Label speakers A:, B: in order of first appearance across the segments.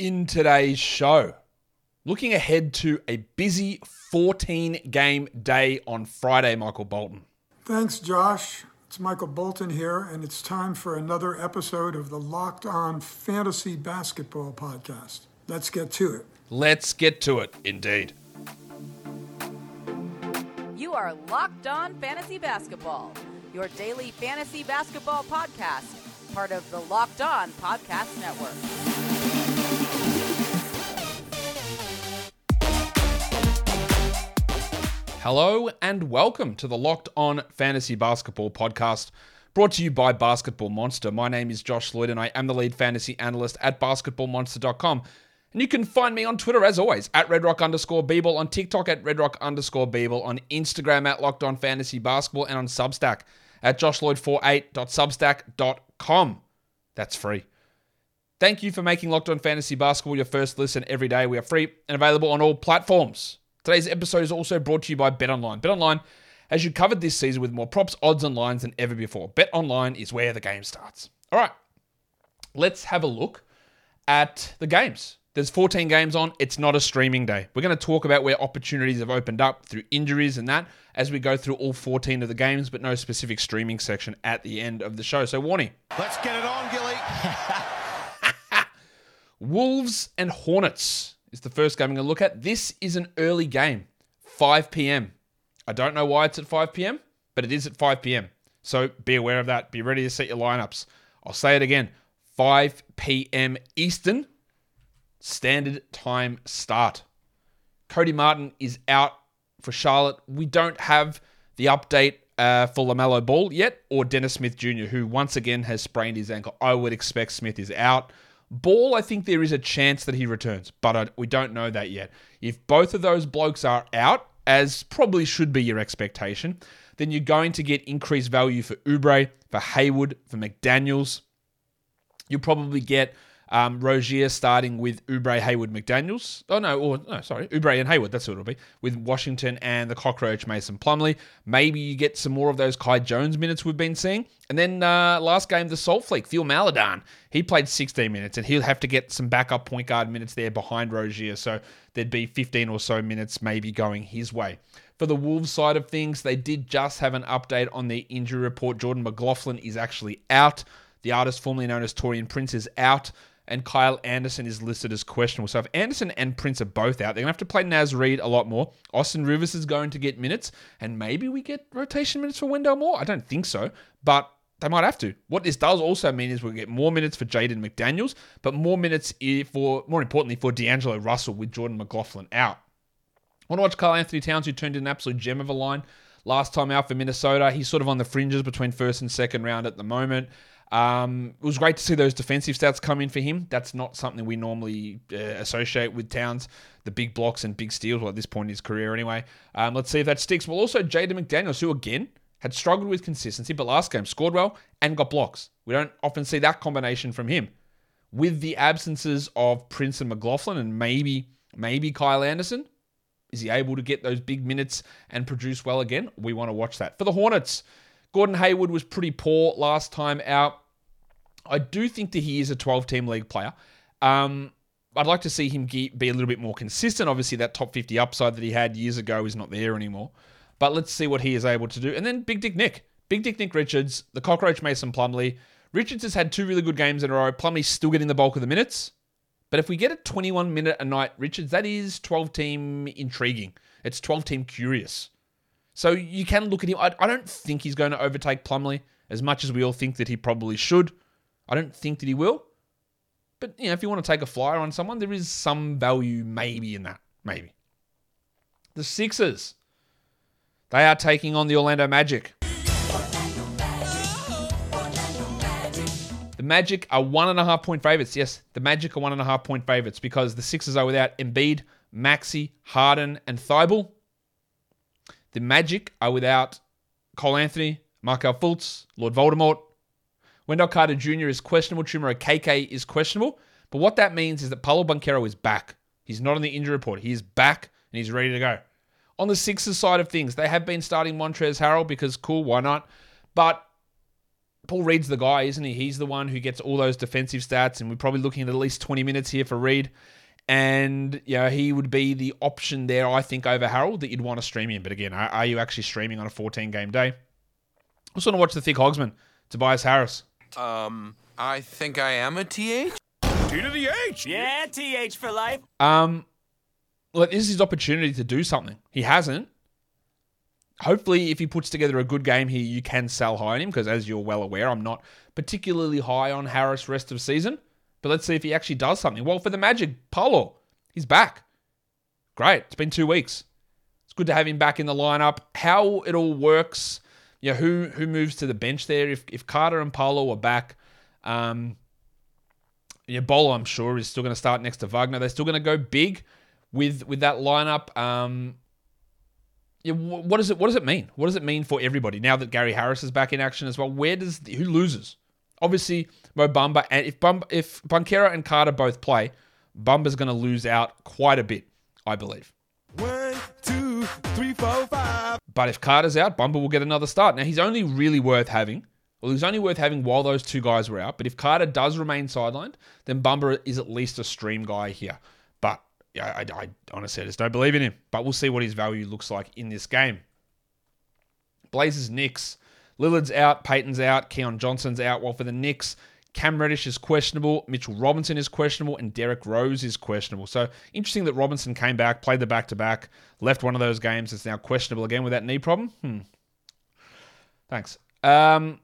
A: in today's show. Looking ahead to a busy 14 game day on Friday, Michael Bolton.
B: Thanks, Josh. It's Michael Bolton here, and it's time for another episode of the Locked On Fantasy Basketball Podcast. Let's get to it.
A: Let's get to it, indeed.
C: You are Locked On Fantasy Basketball, your daily fantasy basketball podcast, part of the Locked On Podcast Network.
A: Hello and welcome to the Locked On Fantasy Basketball podcast, brought to you by Basketball Monster. My name is Josh Lloyd and I am the lead fantasy analyst at basketballmonster.com. And you can find me on Twitter as always at redrock underscore bball, on TikTok at redrock underscore bball, on Instagram at Locked On Fantasy Basketball, and on Substack at joshlloyd48.substack.com. That's free. Thank you for making Locked On Fantasy Basketball your first listen every day. We are free and available on all platforms. Today's episode is also brought to you by BetOnline. BetOnline has you covered this season with more props, odds, and lines than ever before. BetOnline is where the game starts. All right, let's have a look at the games. There's 14 games on. It's not a streaming day. We're going to talk about where opportunities have opened up through injuries and that as we go through all 14 of the games, but no specific streaming section at the end of the show. So, warning.
D: Let's get it on, Gilly.
A: Wolves and Hornets is the first game I'm going to look at. This is an early game, 5 p.m. I don't know why it's at 5 p.m., but it is at 5 p.m. So be aware of that. Be ready to set your lineups. I'll say it again 5 p.m. Eastern Standard Time start. Cody Martin is out for Charlotte. We don't have the update uh, for LaMelo Ball yet, or Dennis Smith Jr., who once again has sprained his ankle. I would expect Smith is out. Ball, I think there is a chance that he returns, but I, we don't know that yet. If both of those blokes are out, as probably should be your expectation, then you're going to get increased value for Oubre, for Hayward, for McDaniels. You'll probably get um, starting with Oubre, Hayward, McDaniels. Oh no, or no, sorry, Oubre and Hayward. That's what it'll be with Washington and the cockroach Mason Plumlee. Maybe you get some more of those Kai Jones minutes we've been seeing. And then uh, last game, the Salt Fleek, Theo Maledon. He played 16 minutes, and he'll have to get some backup point guard minutes there behind Rozier. So there'd be 15 or so minutes maybe going his way. For the Wolves side of things, they did just have an update on their injury report. Jordan McLaughlin is actually out. The artist formerly known as Taurean Prince is out and Kyle Anderson is listed as questionable. So if Anderson and Prince are both out, they're going to have to play Naz Reid a lot more. Austin Rivers is going to get minutes, and maybe we get rotation minutes for Wendell Moore. I don't think so, but they might have to. What this does also mean is we'll get more minutes for Jaden McDaniels, but more minutes for, more importantly, for D'Angelo Russell with Jordan McLaughlin out. I want to watch Karl-Anthony Towns, who turned in an absolute gem of a line last time out for Minnesota. He's sort of on the fringes between first and second round at the moment. Um, it was great to see those defensive stats come in for him. That's not something we normally uh, associate with Towns, the big blocks and big steals, well, at this point in his career anyway. Um, let's see if that sticks. Well, also Jaden McDaniels, who again had struggled with consistency, but last game scored well and got blocks. We don't often see that combination from him. With the absences of Prince and McLaughlin and maybe maybe Kyle Anderson, is he able to get those big minutes and produce well again? We want to watch that. For the Hornets, Gordon Hayward was pretty poor last time out. I do think that he is a 12 team league player. Um, I'd like to see him be a little bit more consistent. Obviously, that top 50 upside that he had years ago is not there anymore. But let's see what he is able to do. And then Big Dick Nick. Big Dick Nick Richards, the cockroach Mason Plumlee. Richards has had two really good games in a row. Plumlee's still getting the bulk of the minutes. But if we get a 21 minute a night Richards, that is 12 team intriguing. It's 12 team curious. So you can look at him. I, I don't think he's going to overtake Plumlee as much as we all think that he probably should. I don't think that he will. But you know, if you want to take a flyer on someone, there is some value maybe in that. Maybe. The Sixers. They are taking on the Orlando Magic. The Magic are one and a half point favorites. Yes, the Magic are one and a half point favorites because the Sixers are without Embiid, Maxey, Harden, and Thybulle. The Magic are without Cole Anthony, Markelle Fultz, Lord Voldemort. Wendell Carter Jr. is questionable. Chuma Okeke is questionable. But what that means is that Paolo Banchero is back. He's not on the injury report. He is back and he's ready to go. On the Sixers side of things, they have been starting Montrezl Harrell because cool, why not? But Paul Reed's the guy, isn't he? He's the one who gets all those defensive stats, and we're probably looking at at least 20 minutes here for Reed. And yeah, he would be the option there, I think, over Harrell that you'd want to stream in. But again, are, are you actually streaming on a 14 game day? I Also want to watch the thick Hogsman, Tobias Harris.
D: Um, I think I am a TH.
E: T to the H.
F: Yeah, TH for life.
A: Um, like this is his opportunity to do something. He hasn't. Hopefully, if he puts together a good game here, you can sell high on him because, as you're well aware, I'm not particularly high on Harris rest of season. But let's see if he actually does something. Well, for the Magic, Paolo, he's back. Great. It's been two weeks. It's good to have him back in the lineup. How it all works, know, who who moves to the bench there? If if Carter and Paolo are back, um, yeah, Bolo, I'm sure, is still going to start next to Wagner. They're still going to go big with with that lineup. Um, yeah, what does it what does it mean? What does it mean for everybody now that Gary Harris is back in action as well? Where does who loses? Obviously, Mo Bamba and if Bumba, if Banchero and Carter both play, Bumba's going to lose out quite a bit, I believe.
E: One, two, three, four, five.
A: But if Carter's out, Bumba will get another start. Now he's only really worth having. Well, he's only worth having while those two guys were out. But if Carter does remain sidelined, then Bumba is at least a stream guy here. But yeah, I, I honestly I just don't believe in him. But we'll see what his value looks like in this game. Blazers Knicks. Lillard's out, Payton's out, Keon Johnson's out. While for the Knicks, Cam Reddish is questionable, Mitchell Robinson is questionable, and Derrick Rose is questionable. So interesting that Robinson came back, played the back to back, left one of those games. It's now questionable again with that knee problem. Hmm. Thanks. Um,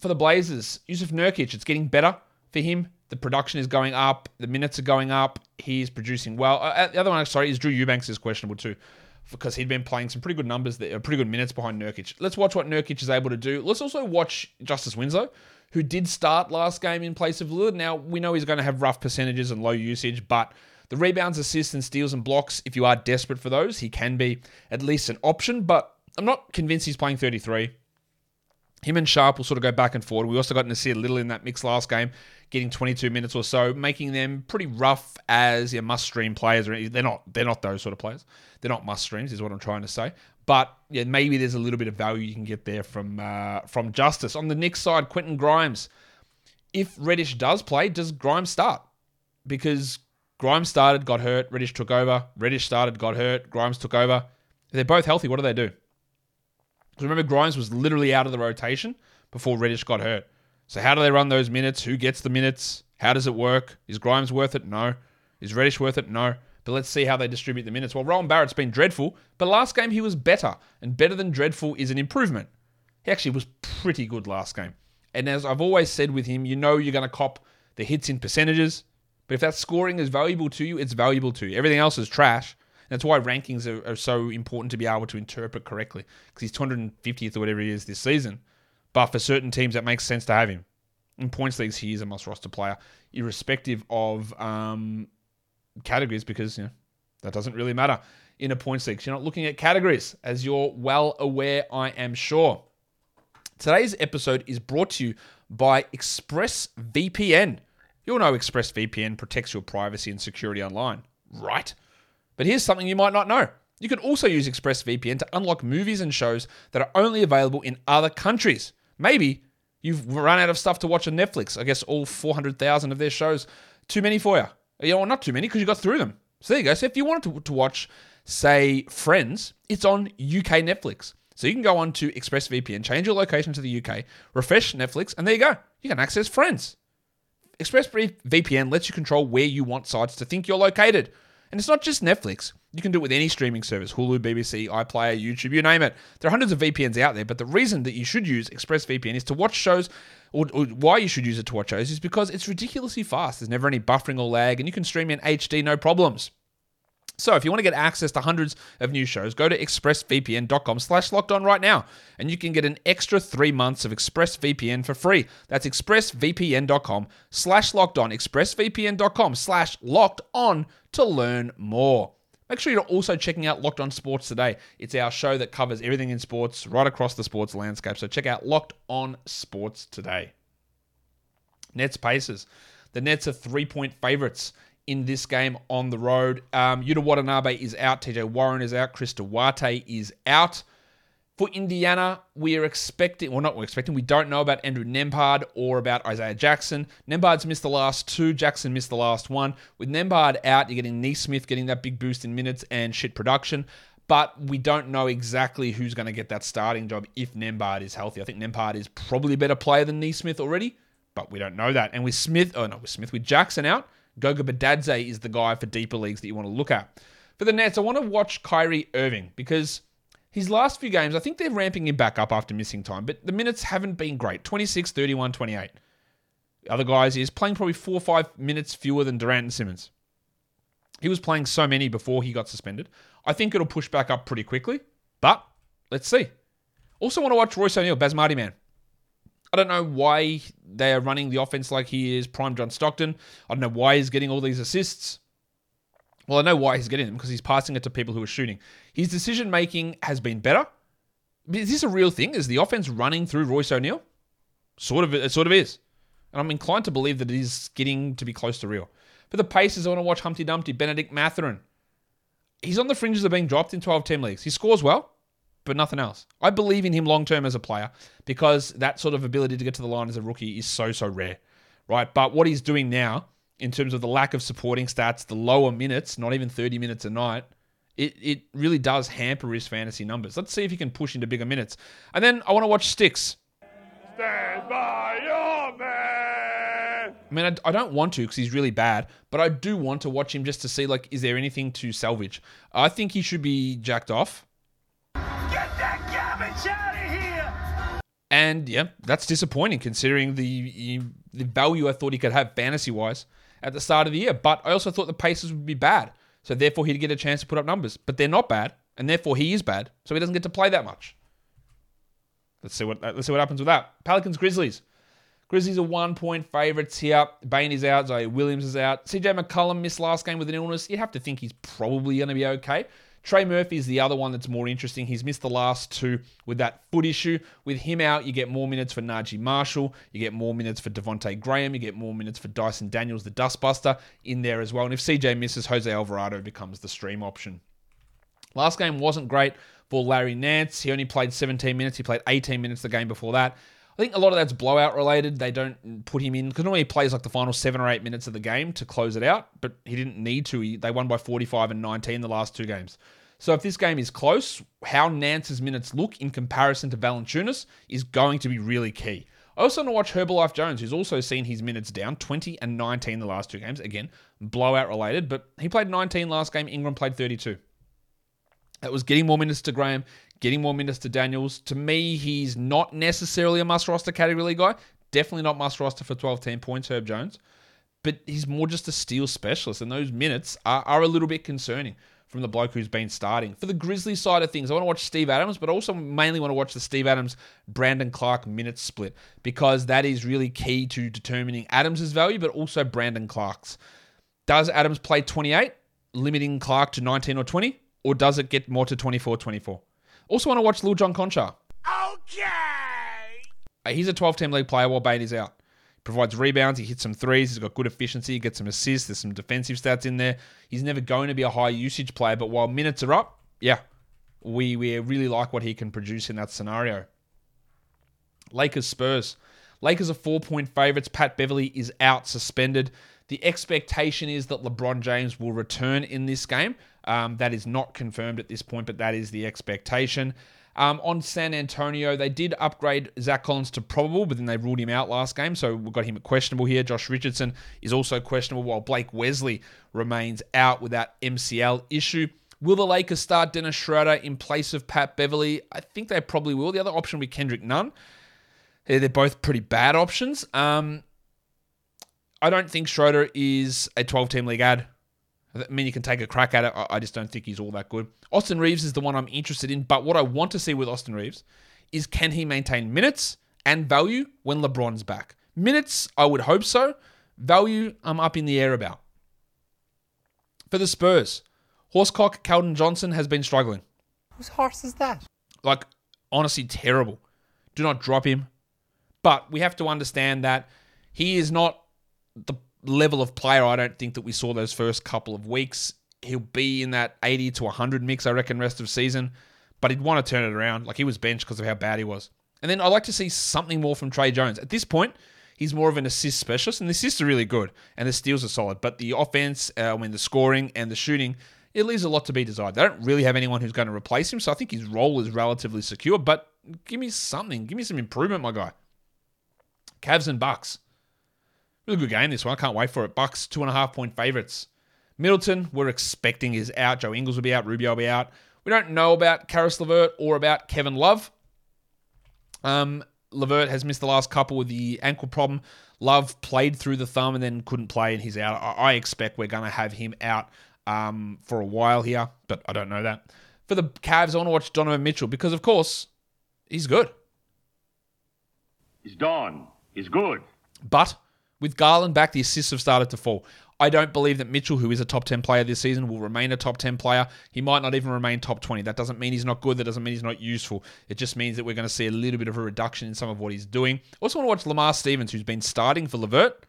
A: for the Blazers, Jusuf Nurkic, it's getting better for him. The production is going up, the minutes are going up. He's producing well. Uh, the other one, sorry, is Drew Eubanks is questionable too because he'd been playing some pretty good numbers there, pretty good minutes behind Nurkic. Let's watch what Nurkic is able to do. Let's also watch Justice Winslow, who did start last game in place of Lillard. Now, we know he's going to have rough percentages and low usage, but the rebounds, assists, and steals and blocks, if you are desperate for those, he can be at least an option, but I'm not convinced he's playing 33. Him and Sharpe will sort of go back and forward. We also got Nassir Little in that mix last game, getting 22 minutes or so, making them pretty rough as yeah, must stream players. They're not. They're not those sort of players. They're not must streams, is what I'm trying to say. But yeah, maybe there's a little bit of value you can get there from uh, from Justice on the Knicks side. Quentin Grimes. If Reddish does play, does Grimes start? Because Grimes started, got hurt. Reddish took over. Reddish started, got hurt. Grimes took over. If they're both healthy, what do they do? Because remember, Grimes was literally out of the rotation before Reddish got hurt. So how do they run those minutes? Who gets the minutes? How does it work? Is Grimes worth it? No. Is Reddish worth it? No. But let's see how they distribute the minutes. Well, Rowan Barrett's been dreadful, but last game he was better. And better than dreadful is an improvement. He actually was pretty good last game. And as I've always said with him, you know you're going to cop the hits in percentages. But if that scoring is valuable to you, it's valuable to you. Everything else is trash. That's why rankings are, are, so important to be able to interpret correctly because he's 250th or whatever he is this season. But for certain teams, that makes sense to have him. In points leagues, he is a must roster player, irrespective of um, categories, because you know that doesn't really matter in a points league. You're not looking at categories, as you're well aware, I am sure. Today's episode is brought to you by ExpressVPN. You'll know ExpressVPN protects your privacy and security online, right? But here's something you might not know. You can also use ExpressVPN to unlock movies and shows that are only available in other countries. Maybe you've run out of stuff to watch on Netflix. I guess all 400,000 of their shows, too many for you. You know, not too many because you got through them. So there you go. So if you wanted to, to watch, say, Friends, it's on UK Netflix. So you can go on to ExpressVPN, change your location to the UK, refresh Netflix, and there you go. You can access Friends. ExpressVPN lets you control where you want sites to think you're located. And it's not just Netflix. You can do it with any streaming service Hulu, BBC, iPlayer, YouTube, you name it. There are hundreds of VPNs out there, but the reason that you should use ExpressVPN is to watch shows, or, or, why you should use it to watch shows is because it's ridiculously fast. There's never any buffering or lag, and you can stream in HD no problems. So if you want to get access to hundreds of new shows, go to expressvpn.com slash locked on right now, and you can get an extra three months of ExpressVPN for free. That's expressvpn.com slash locked on, expressvpn.com slash locked on to learn more. Make sure you're also checking out Locked On Sports today. It's our show that covers everything in sports right across the sports landscape. So check out Locked On Sports today. Nets Pacers. The Nets are three point favorites in this game on the road. Um, Yuta Watanabe is out. TJ Warren is out. Chris Duarte is out. For Indiana, we are expecting, well, not we're expecting, we don't know about Andrew Nembhard or about Isaiah Jackson. Nembhard's missed the last two, Jackson missed the last one. With Nembhard out, you're getting Nesmith getting that big boost in minutes and shit production. But we don't know exactly who's going to get that starting job if Nembhard is healthy. I think Nembhard is probably a better player than Nesmith already, but we don't know that. And with Smith, oh no, with Smith, with Jackson out, Goga Bitadze is the guy for deeper leagues that you want to look at. For the Nets, I want to watch Kyrie Irving because his last few games, I think they're ramping him back up after missing time, but the minutes haven't been great 26, 31, 28. The other guys is playing probably four or five minutes fewer than Durant and Simmons. He was playing so many before he got suspended. I think it'll push back up pretty quickly, but let's see. Also, want to watch Royce O'Neale, Basmati man. I don't know why they are running the offense like he is prime John Stockton. I don't know why he's getting all these assists. Well, I know why he's getting them because he's passing it to people who are shooting. His decision making has been better. Is this a real thing? Is the offense running through Royce O'Neale? Sort of, it sort of is. And I'm inclined to believe that it is getting to be close to real. For the Pacers, I want to watch Humpty Dumpty, Bennedict Mathurin. He's on the fringes of being dropped in 12 team leagues. He scores well, but nothing else. I believe in him long term as a player because that sort of ability to get to the line as a rookie is so, so rare, right? But what he's doing now in terms of the lack of supporting stats, the lower minutes, not even 30 minutes a night, it, it really does hamper his fantasy numbers. Let's see if he can push into bigger minutes. And then I want to watch Sticks.
E: Stand by your man.
A: I mean, I, I don't want to because he's really bad, but I do want to watch him just to see, like, is there anything to salvage? I think he should be jacked off.
E: Get that garbage out of here.
A: And yeah, that's disappointing considering the the value I thought he could have fantasy wise at the start of the year. But I also thought the Pacers would be bad, so therefore he'd get a chance to put up numbers. But they're not bad, and therefore he is bad, so he doesn't get to play that much. Let's see what uh, let's see what happens with that. Pelicans Grizzlies. Grizzlies are one point favourites here. Bane is out. Zoe Williams is out. CJ McCollum missed last game with an illness. You'd have to think he's probably going to be okay. Trey Murphy is the other one that's more interesting. He's missed the last two with that foot issue. With him out, you get more minutes for Naji Marshall. You get more minutes for Devonte Graham. You get more minutes for Dyson Daniels, the dustbuster, in there as well. And if CJ misses, Jose Alvarado becomes the stream option. Last game wasn't great for Larry Nance. He only played 17 minutes. He played 18 minutes the game before that. I think a lot of that's blowout related. They don't put him in because normally he plays like the final seven or eight minutes of the game to close it out, but he didn't need to. He, they won by 45 and 19 the last two games. So if this game is close, how Nance's minutes look in comparison to Valanciunas is going to be really key. I also want to watch Herbalife Jones, who's also seen his minutes down 20 and 19 the last two games. Again, blowout related, but he played 19 last game. Ingram played 32. That was getting more minutes to Graham, getting more minutes to Daniels. To me, he's not necessarily a must roster category guy. Definitely not must roster for 12 10 points, Herb Jones. But he's more just a steal specialist, and those minutes are, are a little bit concerning from the bloke who's been starting. For the Grizzly side of things, I want to watch Steve Adams, but also mainly want to watch the Steve Adams Brandon Clarke minutes split because that is really key to determining Adams' value, but also Brandon Clarke's. Does Adams play 28, limiting Clarke to 19 or 20, or does it get more to 24 24? Also, want to watch Lil John Konchar.
E: Okay.
A: He's a 12 team league player while Bane is out. Provides rebounds, he hits some threes, he's got good efficiency, he gets some assists, there's some defensive stats in there. He's never going to be a high usage player, but while minutes are up, yeah, we, we really like what he can produce in that scenario. Lakers Spurs. Lakers are four point favorites. Pat Beverley is out suspended. The expectation is that LeBron James will return in this game. Um, that is not confirmed at this point, but that is the expectation. Um, on San Antonio, they did upgrade Zach Collins to probable, but then they ruled him out last game, so we've got him at questionable here. Josh Richardson is also questionable, while Blake Wesley remains out with that MCL issue. Will the Lakers start Dennis Schroeder in place of Pat Beverley? I think they probably will. The other option would be Kendrick Nunn. They're they're both pretty bad options. Um, I don't think Schroeder is a 12 team league ad. I mean, you can take a crack at it. I just don't think he's all that good. Austin Reaves is the one I'm interested in, but what I want to see with Austin Reaves is can he maintain minutes and value when LeBron's back? Minutes, I would hope so. Value, I'm up in the air about. For the Spurs, Horsecock Keldon Johnson has been struggling.
F: Whose horse is that?
A: Like, honestly, terrible. Do not drop him. But we have to understand that he is not the level of player I don't think that we saw those first couple of weeks. He'll be in that 80 to 100 mix, I reckon, rest of season. but he'd want to turn it around. Like he was benched because of how bad he was. And then I'd like to see something more from Tre Jones. At this point, he's more of an assist specialist, and the assists are really good, and the steals are solid. But the offense, uh, when the scoring and the shooting, it leaves a lot to be desired. They don't really have anyone who's going to replace him, so I think his role is relatively secure. But give me something, give me some improvement, my guy. Cavs and Bucks. Really good game this one. I can't wait for it. Bucks two and a half point favorites. Middleton, we're expecting is out. Joe Ingles will be out. Rubio will be out. We don't know about Caris LeVert or about Kevin Love. Um, LeVert has missed the last couple with the ankle problem. Love played through the thumb and then couldn't play, and he's out. I expect we're going to have him out um, for a while here, but I don't know that. For the Cavs, I want to watch Donovan Mitchell because, of course, he's good.
E: He's done. He's good.
A: But with Garland back, the assists have started to fall. I don't believe that Mitchell, who is a top 10 player this season, will remain a top 10 player. He might not even remain top 20. That doesn't mean he's not good. That doesn't mean he's not useful. It just means that we're going to see a little bit of a reduction in some of what he's doing. Also want to watch Lamar Stevens, who's been starting for Levert.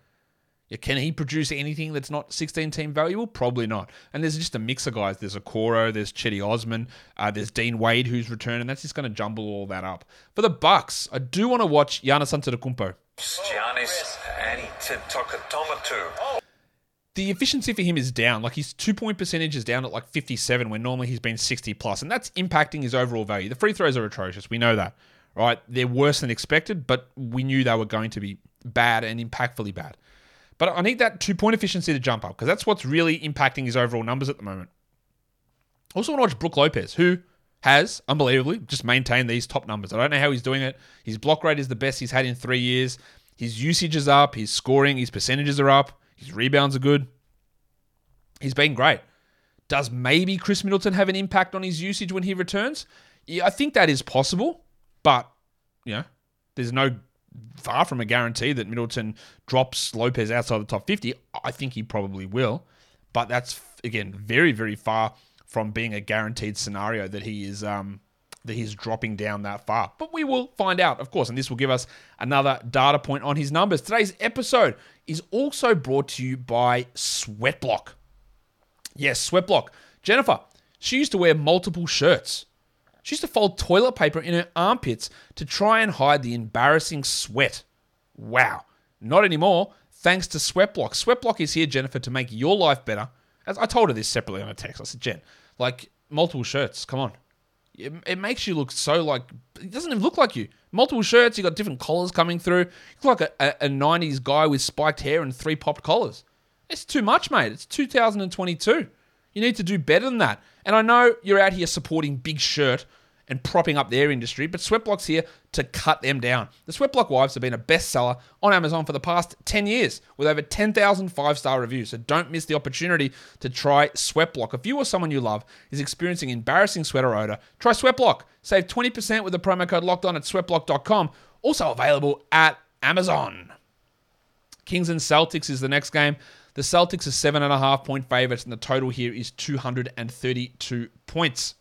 A: Can he produce anything that's not 16 team valuable? Probably not. And there's just a mix of guys. There's Okoro, there's Cedi Osman, uh, there's Dean Wade who's returned, and that's just going to jumble all that up. For the Bucks, I do want to watch Giannis Antetokounmpo.
F: Giannis Antetokounmpo.
A: the efficiency for him is down. Like his two point percentage is down at like 57 when normally he's been 60 plus, and that's impacting his overall value. The free throws are atrocious. We know that, right? They're worse than expected, but we knew they were going to be bad and impactfully bad. But I need that two point efficiency to jump up because that's what's really impacting his overall numbers at the moment. Also, want to watch Brook Lopez, who has unbelievably just maintained these top numbers. I don't know how he's doing it. His block rate is the best he's had in three years. His usage is up. His scoring, his percentages are up. His rebounds are good. He's been great. Does maybe Khris Middleton have an impact on his usage when he returns? Yeah, I think that is possible, but you know, there's no far from a guarantee that Middleton drops Lopez outside the top 50. I think he probably will, but that's again very very far from being a guaranteed scenario that he is um, that he's dropping down that far. But we will find out, of course, and this will give us another data point on his numbers. Today's episode is also brought to you by Sweatblock. Yes, Sweatblock. Jennifer, she used to wear multiple shirts. She used to fold toilet paper in her armpits to try and hide the embarrassing sweat. Wow. Not anymore, thanks to Sweatblock. Sweatblock is here, Jennifer, to make your life better. As I told her this separately on a text. I said, Jen, like multiple shirts, come on. It, it makes you look so like it doesn't even look like you. Multiple shirts, you got different collars coming through. You look like a, a, a 90s guy with spiked hair and three popped collars. It's too much, mate. It's 2022. You need to do better than that. And I know you're out here supporting Big Shirt and propping up their industry, but Sweatblock's here to cut them down. The Sweatblock Wives have been a bestseller on Amazon for the past 10 years with over 10,000 five star reviews. So don't miss the opportunity to try Sweatblock. If you or someone you love is experiencing embarrassing sweater odor, try Sweatblock. Save 20% with the promo code locked on at sweatblock.com. Also available at Amazon. Kings and Celtics is the next game. The Celtics are seven and a half point favorites, and the total here is 232 points.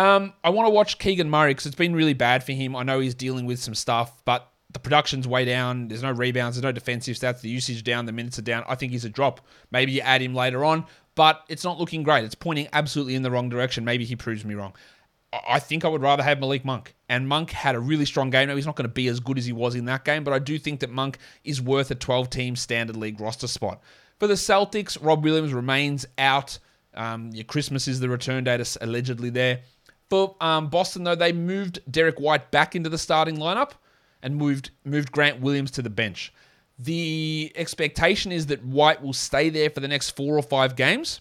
A: Um, I want to watch Keegan Murray because it's been really bad for him. I know he's dealing with some stuff, but the production's way down. There's no rebounds, there's no defensive stats. The usage down, the minutes are down. I think he's a drop. Maybe you add him later on, but it's not looking great. It's pointing absolutely in the wrong direction. Maybe he proves me wrong. I think I would rather have Malik Monk. And Monk had a really strong game. Now, he's not going to be as good as he was in that game, but I do think that Monk is worth a 12 team standard league roster spot. For the Celtics, Rob Williams remains out. Um, your Christmas is the return date, allegedly there. For um, Boston, though, they moved Derrick White back into the starting lineup and moved moved Grant Williams to the bench. The expectation is that White will stay there for the next four or five games.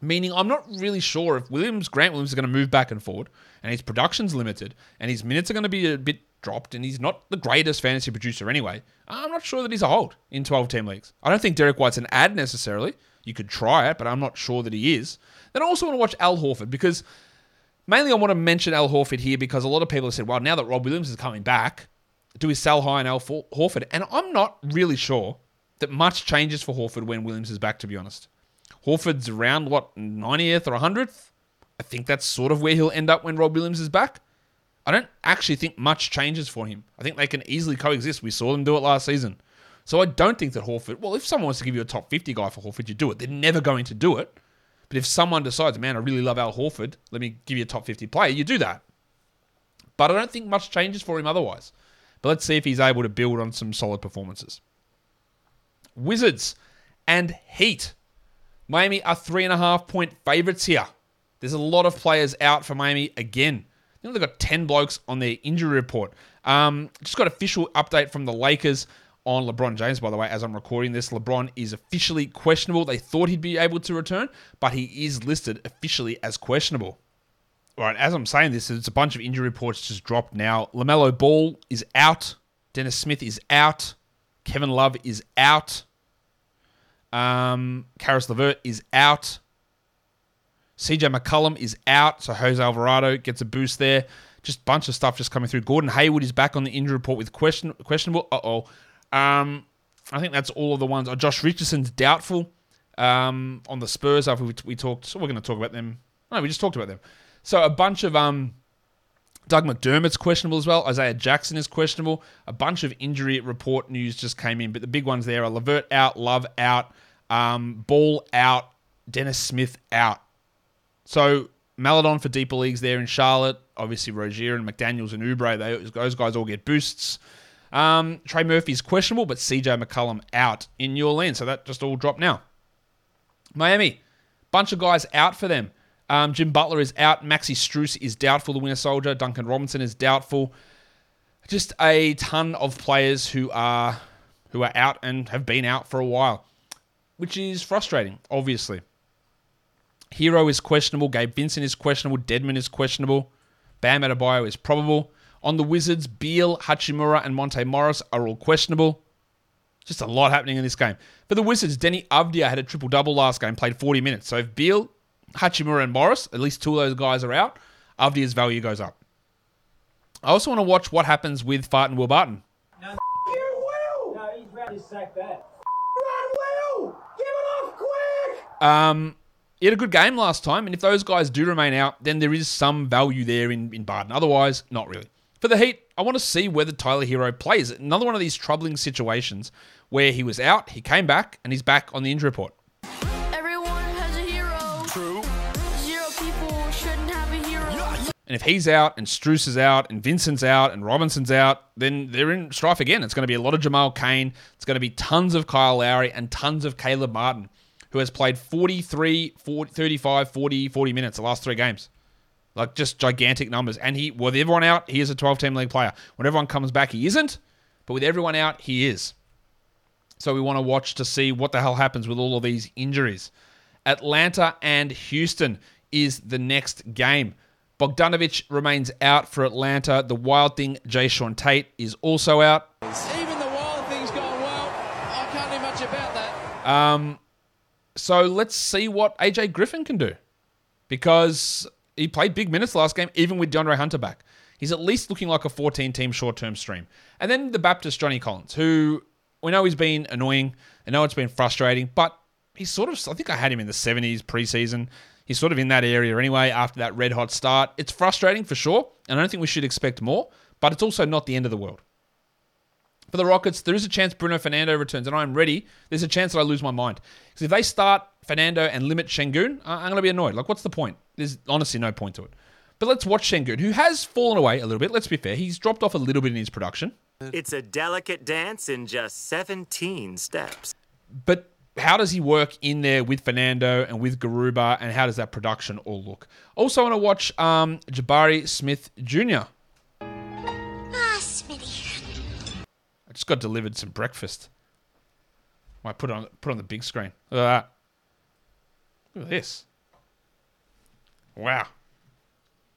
A: Meaning, I'm not really sure if Williams, Grant Williams, is going to move back and forward, and his production's limited, and his minutes are going to be a bit dropped, and he's not the greatest fantasy producer anyway. I'm not sure that he's a hold in 12 team leagues. I don't think Derrick White's an ad necessarily. You could try it, but I'm not sure that he is. Then I also want to watch Al Horford because mainly I want to mention Al Horford here because a lot of people have said, well, now that Rob Williams is coming back, do we sell high on Al Horford? And I'm not really sure that much changes for Horford when Williams is back, to be honest. Horford's around, what, 90th or 100th? I think that's sort of where he'll end up when Rob Williams is back. I don't actually think much changes for him. I think they can easily coexist. We saw them do it last season. So I don't think that Horford, well, if someone wants to give you a top 50 guy for Horford, you do it. They're never going to do it. But if someone decides, man, I really love Al Horford, let me give you a top 50 player, you do that. But I don't think much changes for him otherwise. But let's see if he's able to build on some solid performances. Wizards and Heat. Miami are three and a half point favorites here. There's a lot of players out for Miami again. I think they've got 10 blokes on their injury report. Um, just got official update from the Lakers on LeBron James, by the way, as I'm recording this. LeBron is officially questionable. They thought he'd be able to return, but he is listed officially as questionable. All right, as I'm saying this, it's a bunch of injury reports just dropped now. LaMelo Ball is out. Dennis Smith is out. Kevin Love is out. Um, Caris LeVert is out. CJ McCollum is out, so Jose Alvarado gets a boost there. Just a bunch of stuff just coming through. Gordon Hayward is back on the injury report with question questionable. Uh oh. Um, I think that's all of the ones. Oh, Josh Richardson's doubtful um, on the Spurs after we, we talked. So we're going to talk about them. No, we just talked about them. So a bunch of um, Doug McDermott's questionable as well. Isaiah Jackson is questionable. A bunch of injury report news just came in, but the big ones there are Levert out, Love out, um, Ball out, Dennis Smith out. So Maledon for deeper leagues there in Charlotte. Obviously Rozier and McDaniels and Oubre. they, those guys all get boosts. Um, Trey Murphy's questionable, but CJ McCollum out in New Orleans. So that just all dropped now. Miami, bunch of guys out for them. Um, Jim Butler is out. Maxi Strus is doubtful, the winter soldier. Duncan Robinson is doubtful. Just a ton of players who are who are out and have been out for a while, which is frustrating, obviously. Herro is questionable. Gabe Vincent is questionable. Dedmon is questionable. Bam Adebayo is probable. On the Wizards, Beal, Hachimura, and Monte Morris are all questionable. Just a lot happening in this game. For the Wizards, Deni Avdija had a triple double last game, played 40 minutes. So if Beal, Hachimura, and Morris, at least two of those guys are out, Avdija's value goes up. I also want to watch what happens with Fart and Will Barton.
E: No, you Will! No, he's ready to sack that. Run, Will! Give it off quick!
A: Um, he had a good game last time, and if those guys do remain out, then there is some value there in, in Barton. Otherwise, not really. For the Heat, I want to see whether Tyler Herro plays. Another one of these troubling situations where he was out, he came back, and he's back on the injury report.
F: Everyone has a hero. True. Zero people shouldn't have a hero.
A: And if he's out, and Strus is out, and Vincent's out, and Robinson's out, then they're in strife again. It's going to be a lot of Jamal Cain. It's going to be tons of Kyle Lowry and tons of Caleb Martin, who has played 43, 40, 35, 40, 40 minutes the last three games. Like just gigantic numbers. And he, with everyone out, he is a 12 team league player. When everyone comes back, he isn't. But with everyone out, he is. So we want to watch to see what the hell happens with all of these injuries. Atlanta and Houston is the next game. Bogdanovic remains out for Atlanta. The wild thing, Jae'Sean Tate, is also out.
G: Even the wild thing's gone well. I can't do much about that.
A: Um, so let's see what AJ Griffin can do. Because he played big minutes last game, even with DeAndre Hunter back. He's at least looking like a 14 team short term stream. And then the Baptist, Johnny Collins, who we know he's been annoying. I know it's been frustrating, but he's sort of, I think I had him in the 70s preseason. He's sort of in that area anyway after that red hot start. It's frustrating for sure, and I don't think we should expect more, but it's also not the end of the world. For the Rockets, there is a chance Bruno Fernando returns, and I'm ready. There's a chance that I lose my mind. Because if they start Fernando and limit Sengun, I- I'm going to be annoyed. Like, what's the point? There's honestly no point to it. But let's watch Sengun, who has fallen away a little bit. Let's be fair. He's dropped off a little bit in his production.
H: It's a delicate dance in just 17 steps.
A: But how does he work in there with Fernando and with Garuba, and how does that production all look? Also, I want to watch um, Jabari Smith Jr.
F: Ah, Smitty.
A: I just got delivered some breakfast. Might put it on put it on the big screen. Look at that. Look at this. Wow.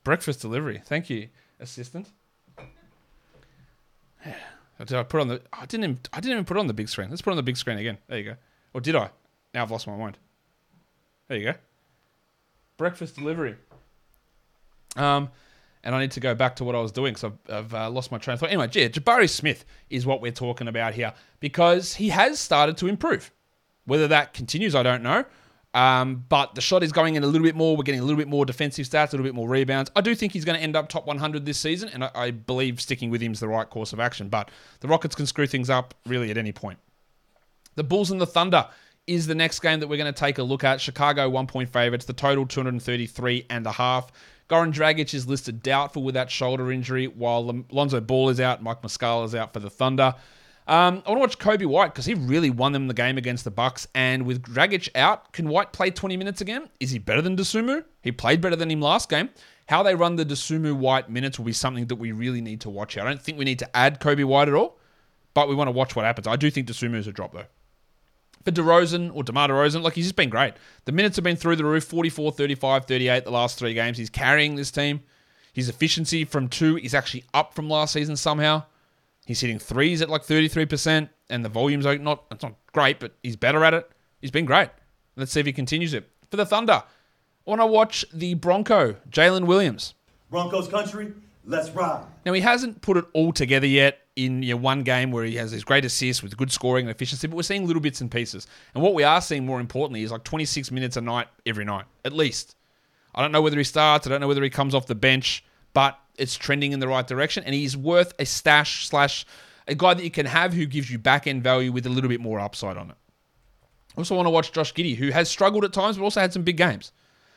A: Breakfast delivery. Thank you, assistant. Did I put on the? I didn't. Even, I didn't even put on the big screen. Let's put on the big screen again. There you go. Or did I? Now I've lost my mind. There you go. Breakfast delivery. Um, and I need to go back to what I was doing because I've, I've uh, lost my train of thought. Anyway, yeah, Jabari Smith is what we're talking about here because he has started to improve. Whether that continues, I don't know. Um, but the shot is going in a little bit more. We're getting a little bit more defensive stats, a little bit more rebounds. I do think he's going to end up top 100 this season, and I, I believe sticking with him is the right course of action. But the Rockets can screw things up really at any point. The Bulls and the Thunder is the next game that we're going to take a look at. Chicago one point favorites. The total 233 and a half. Goran Dragic is listed doubtful with that shoulder injury, while Lonzo Ball is out. Mike Muscala is out for the Thunder. Um, I want to watch Coby White because he really won them the game against the Bucks. And with Dragic out, can White play 20 minutes again? Is he better than Dosunmu? He played better than him last game. How they run the Dosunmu White minutes will be something that we really need to watch. I don't think we need to add Coby White at all, but we want to watch what happens. I do think Dosunmu is a drop though. For DeRozan or DeMar DeRozan, like he's just been great. The minutes have been through the roof 44, 35, 38 the last three games. He's carrying this team. His efficiency from two is actually up from last season somehow. He's hitting threes at like 33%, and the volume's like not it's not great, but he's better at it. He's been great. Let's see if he continues it. For the Thunder, I want to watch the Bronco, Jalen Williams.
I: Broncos country, let's ride.
A: Now he hasn't put it all together yet in your one game where he has these great assists with good scoring and efficiency, but we're seeing little bits and pieces. And what we are seeing more importantly is like 26 minutes a night every night, at least. I don't know whether he starts, I don't know whether he comes off the bench, but it's trending in the right direction, and he's worth a stash slash a guy that you can have who gives you back end value with a little bit more upside on it. Also want to watch Josh Giddey, who has struggled at times, but also had some big games.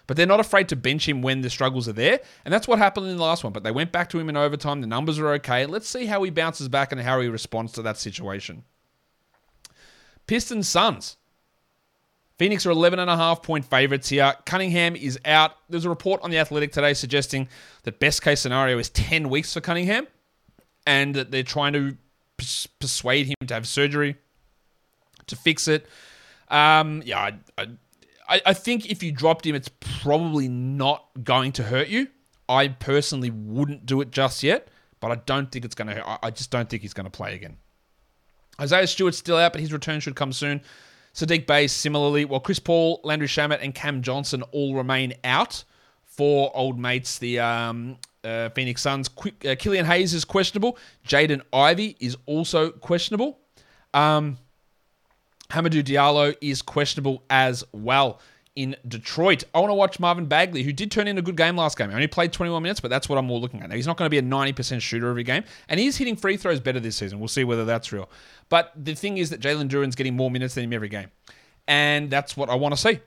A: But they're not afraid to bench him when the struggles are there. And that's what happened in the last one. But they went back to him in overtime. The numbers are okay. Let's see how he bounces back and how he responds to that situation. Pistons Suns. Phoenix are 11 and a half point favorites here. Cunningham is out. There's a report on the Athletic today suggesting that best case scenario is 10 weeks for Cunningham and that they're trying to persuade him to have surgery to fix it. Um, yeah, I, I, I think if you dropped him, it's probably not going to hurt you. I personally wouldn't do it just yet, but I don't think it's going to hurt. I just don't think he's going to play again. Isaiah Stewart's still out, but his return should come soon. Saddiq Bey similarly, while Chris Paul, Landry Shamet, and Cam Johnson all remain out for old mates, the um, uh, Phoenix Suns. Quick, uh, Killian Hayes is questionable. Jaden Ivey is also questionable. Um, Hamidou Diallo is questionable as well in Detroit. I want to watch Marvin Bagley, who did turn in a good game last game. He only played 21 minutes, but that's what I'm more looking at. Now, he's not going to be a 90% shooter every game, and he's hitting free throws better this season. We'll see whether that's real. But the thing is that Jalen Duren's getting more minutes than him every game, and that's what I want to see. Uh,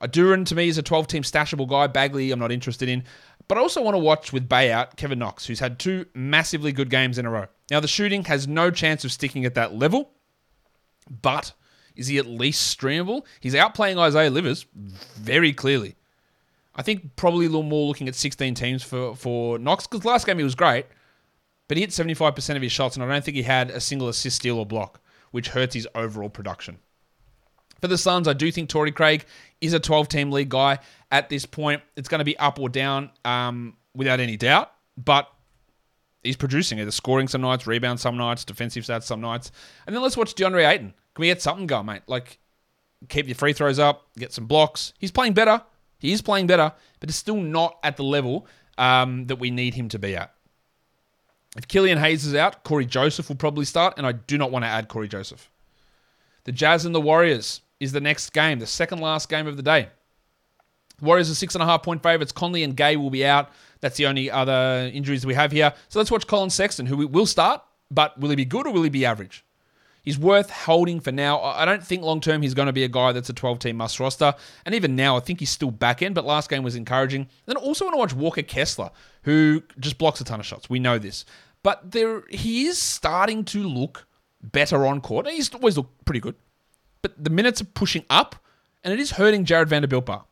A: a Duren to me is a 12 team stashable guy. Bagley, I'm not interested in. But I also want to watch with Bey out Kevin Knox, who's had two massively good games in a row. Now, the shooting has no chance of sticking at that level, but is he at least streamable? He's outplaying Isaiah Livers very clearly. I think probably a little more looking at 16 teams for, for Knox because last game he was great, but he hit 75% of his shots, and I don't think he had a single assist, steal, or block, which hurts his overall production. For the Suns, I do think Torrey Craig is a 12 team league guy at this point. It's going to be up or down um, without any doubt, but he's producing either scoring some nights, rebound some nights, defensive stats some nights. And then let's watch DeAndre Ayton. Can we get something going, mate? Like, keep your free throws up, get some blocks. He's playing better. He is playing better, but it's still not at the level um, that we need him to be at. If Killian Hayes is out, Cory Joseph will probably start, and I do not want to add Cory Joseph. The Jazz and the Warriors is the next game, the second last game of the day. Warriors are six and a half point favorites. Conley and Gay will be out. That's the only other injuries we have here. So let's watch Collin Sexton, who will start, but will he be good or will he be average? He's worth holding for now. I don't think long term he's going to be a guy that's a 12 team must roster. And even now, I think he's still back in, but last game was encouraging. Then also want to watch Walker Kessler, who just blocks a ton of shots. We know this. But there, he is starting to look better on court. He's always looked pretty good. But the minutes are pushing up, and it is hurting Jarred Vanderbilt bar.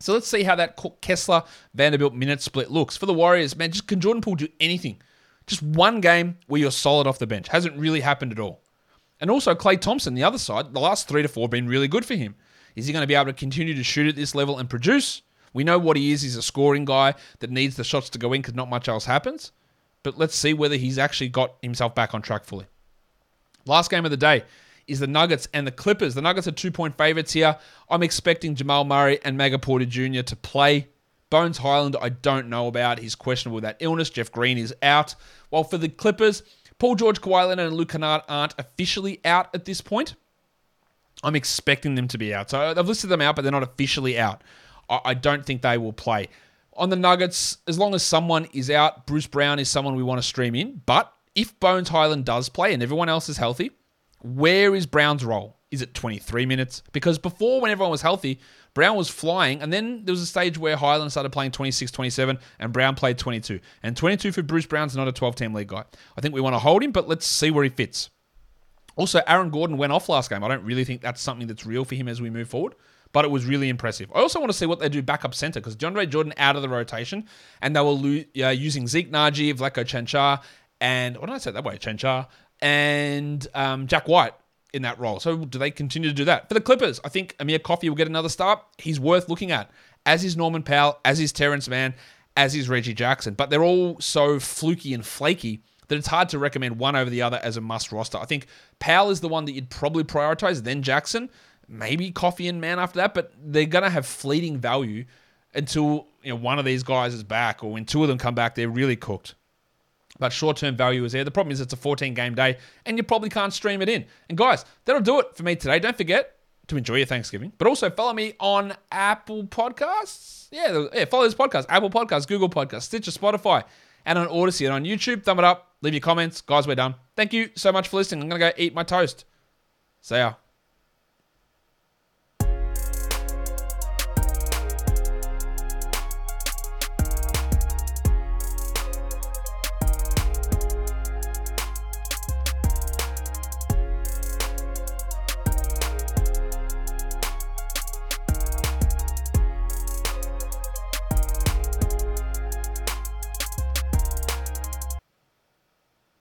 A: So let's see how that Kessler Vanderbilt minute split looks. For the Warriors, man, just can Jordan Poole do anything? Just one game where you're solid off the bench. Hasn't really happened at all. And also Klay Thompson, the other side, the last three to four been really good for him. Is he going to be able to continue to shoot at this level and produce? We know what he is. He's a scoring guy that needs the shots to go in because not much else happens. But let's see whether he's actually got himself back on track fully. Last game of the day is the Nuggets and the Clippers. The Nuggets are two point favorites here. I'm expecting Jamal Murray and Maga Porter Jr. to play. Bones Hyland, I don't know about. He's questionable with that illness. Jeff Green is out. While for the Clippers, Paul George, Kawhi Leonard, and Luke Kennard aren't officially out at this point. I'm expecting them to be out. So I've listed them out, but they're not officially out. I don't think they will play. On the Nuggets, as long as someone is out, Bruce Brown is someone we want to stream in. But if Bones Hyland does play and everyone else is healthy, where is Brown's role? Is it 23 minutes? Because before, when everyone was healthy, Brown was flying, and then there was a stage where Hyland started playing 26 27, and Brown played 22. And 22 for Bruce Brown's not a 12 team league guy. I think we want to hold him, but let's see where he fits. Also, Aaron Gordon went off last game. I don't really think that's something that's real for him as we move forward, but it was really impressive. I also want to see what they do backup center because John Ray Jordan out of the rotation, and they were lo- uh, using Zeke Nnaji, Vlatko Cancar, and what did I say that way? Cancar and um, Jack White in that role. So do they continue to do that? For the Clippers, I think Amir Coffey will get another start. He's worth looking at, as is Norman Powell, as is Terance Mann, as is Reggie Jackson. But they're all so fluky and flaky that it's hard to recommend one over the other as a must roster. I think Powell is the one that you'd probably prioritize, then Jackson, maybe Coffey and Mann after that, but they're going to have fleeting value until you know one of these guys is back or when two of them come back, they're really cooked. But short term value is there. The problem is it's a 14 game day and you probably can't stream it in. And guys, that'll do it for me today. Don't forget to enjoy your Thanksgiving, but also follow me on Apple Podcasts. Yeah, yeah follow this podcast Apple Podcasts, Google Podcasts, Stitcher, Spotify, and on Audacy and on YouTube. Thumb it up, leave your comments. Guys, we're done. Thank you so much for listening. I'm going to go eat my toast. See ya.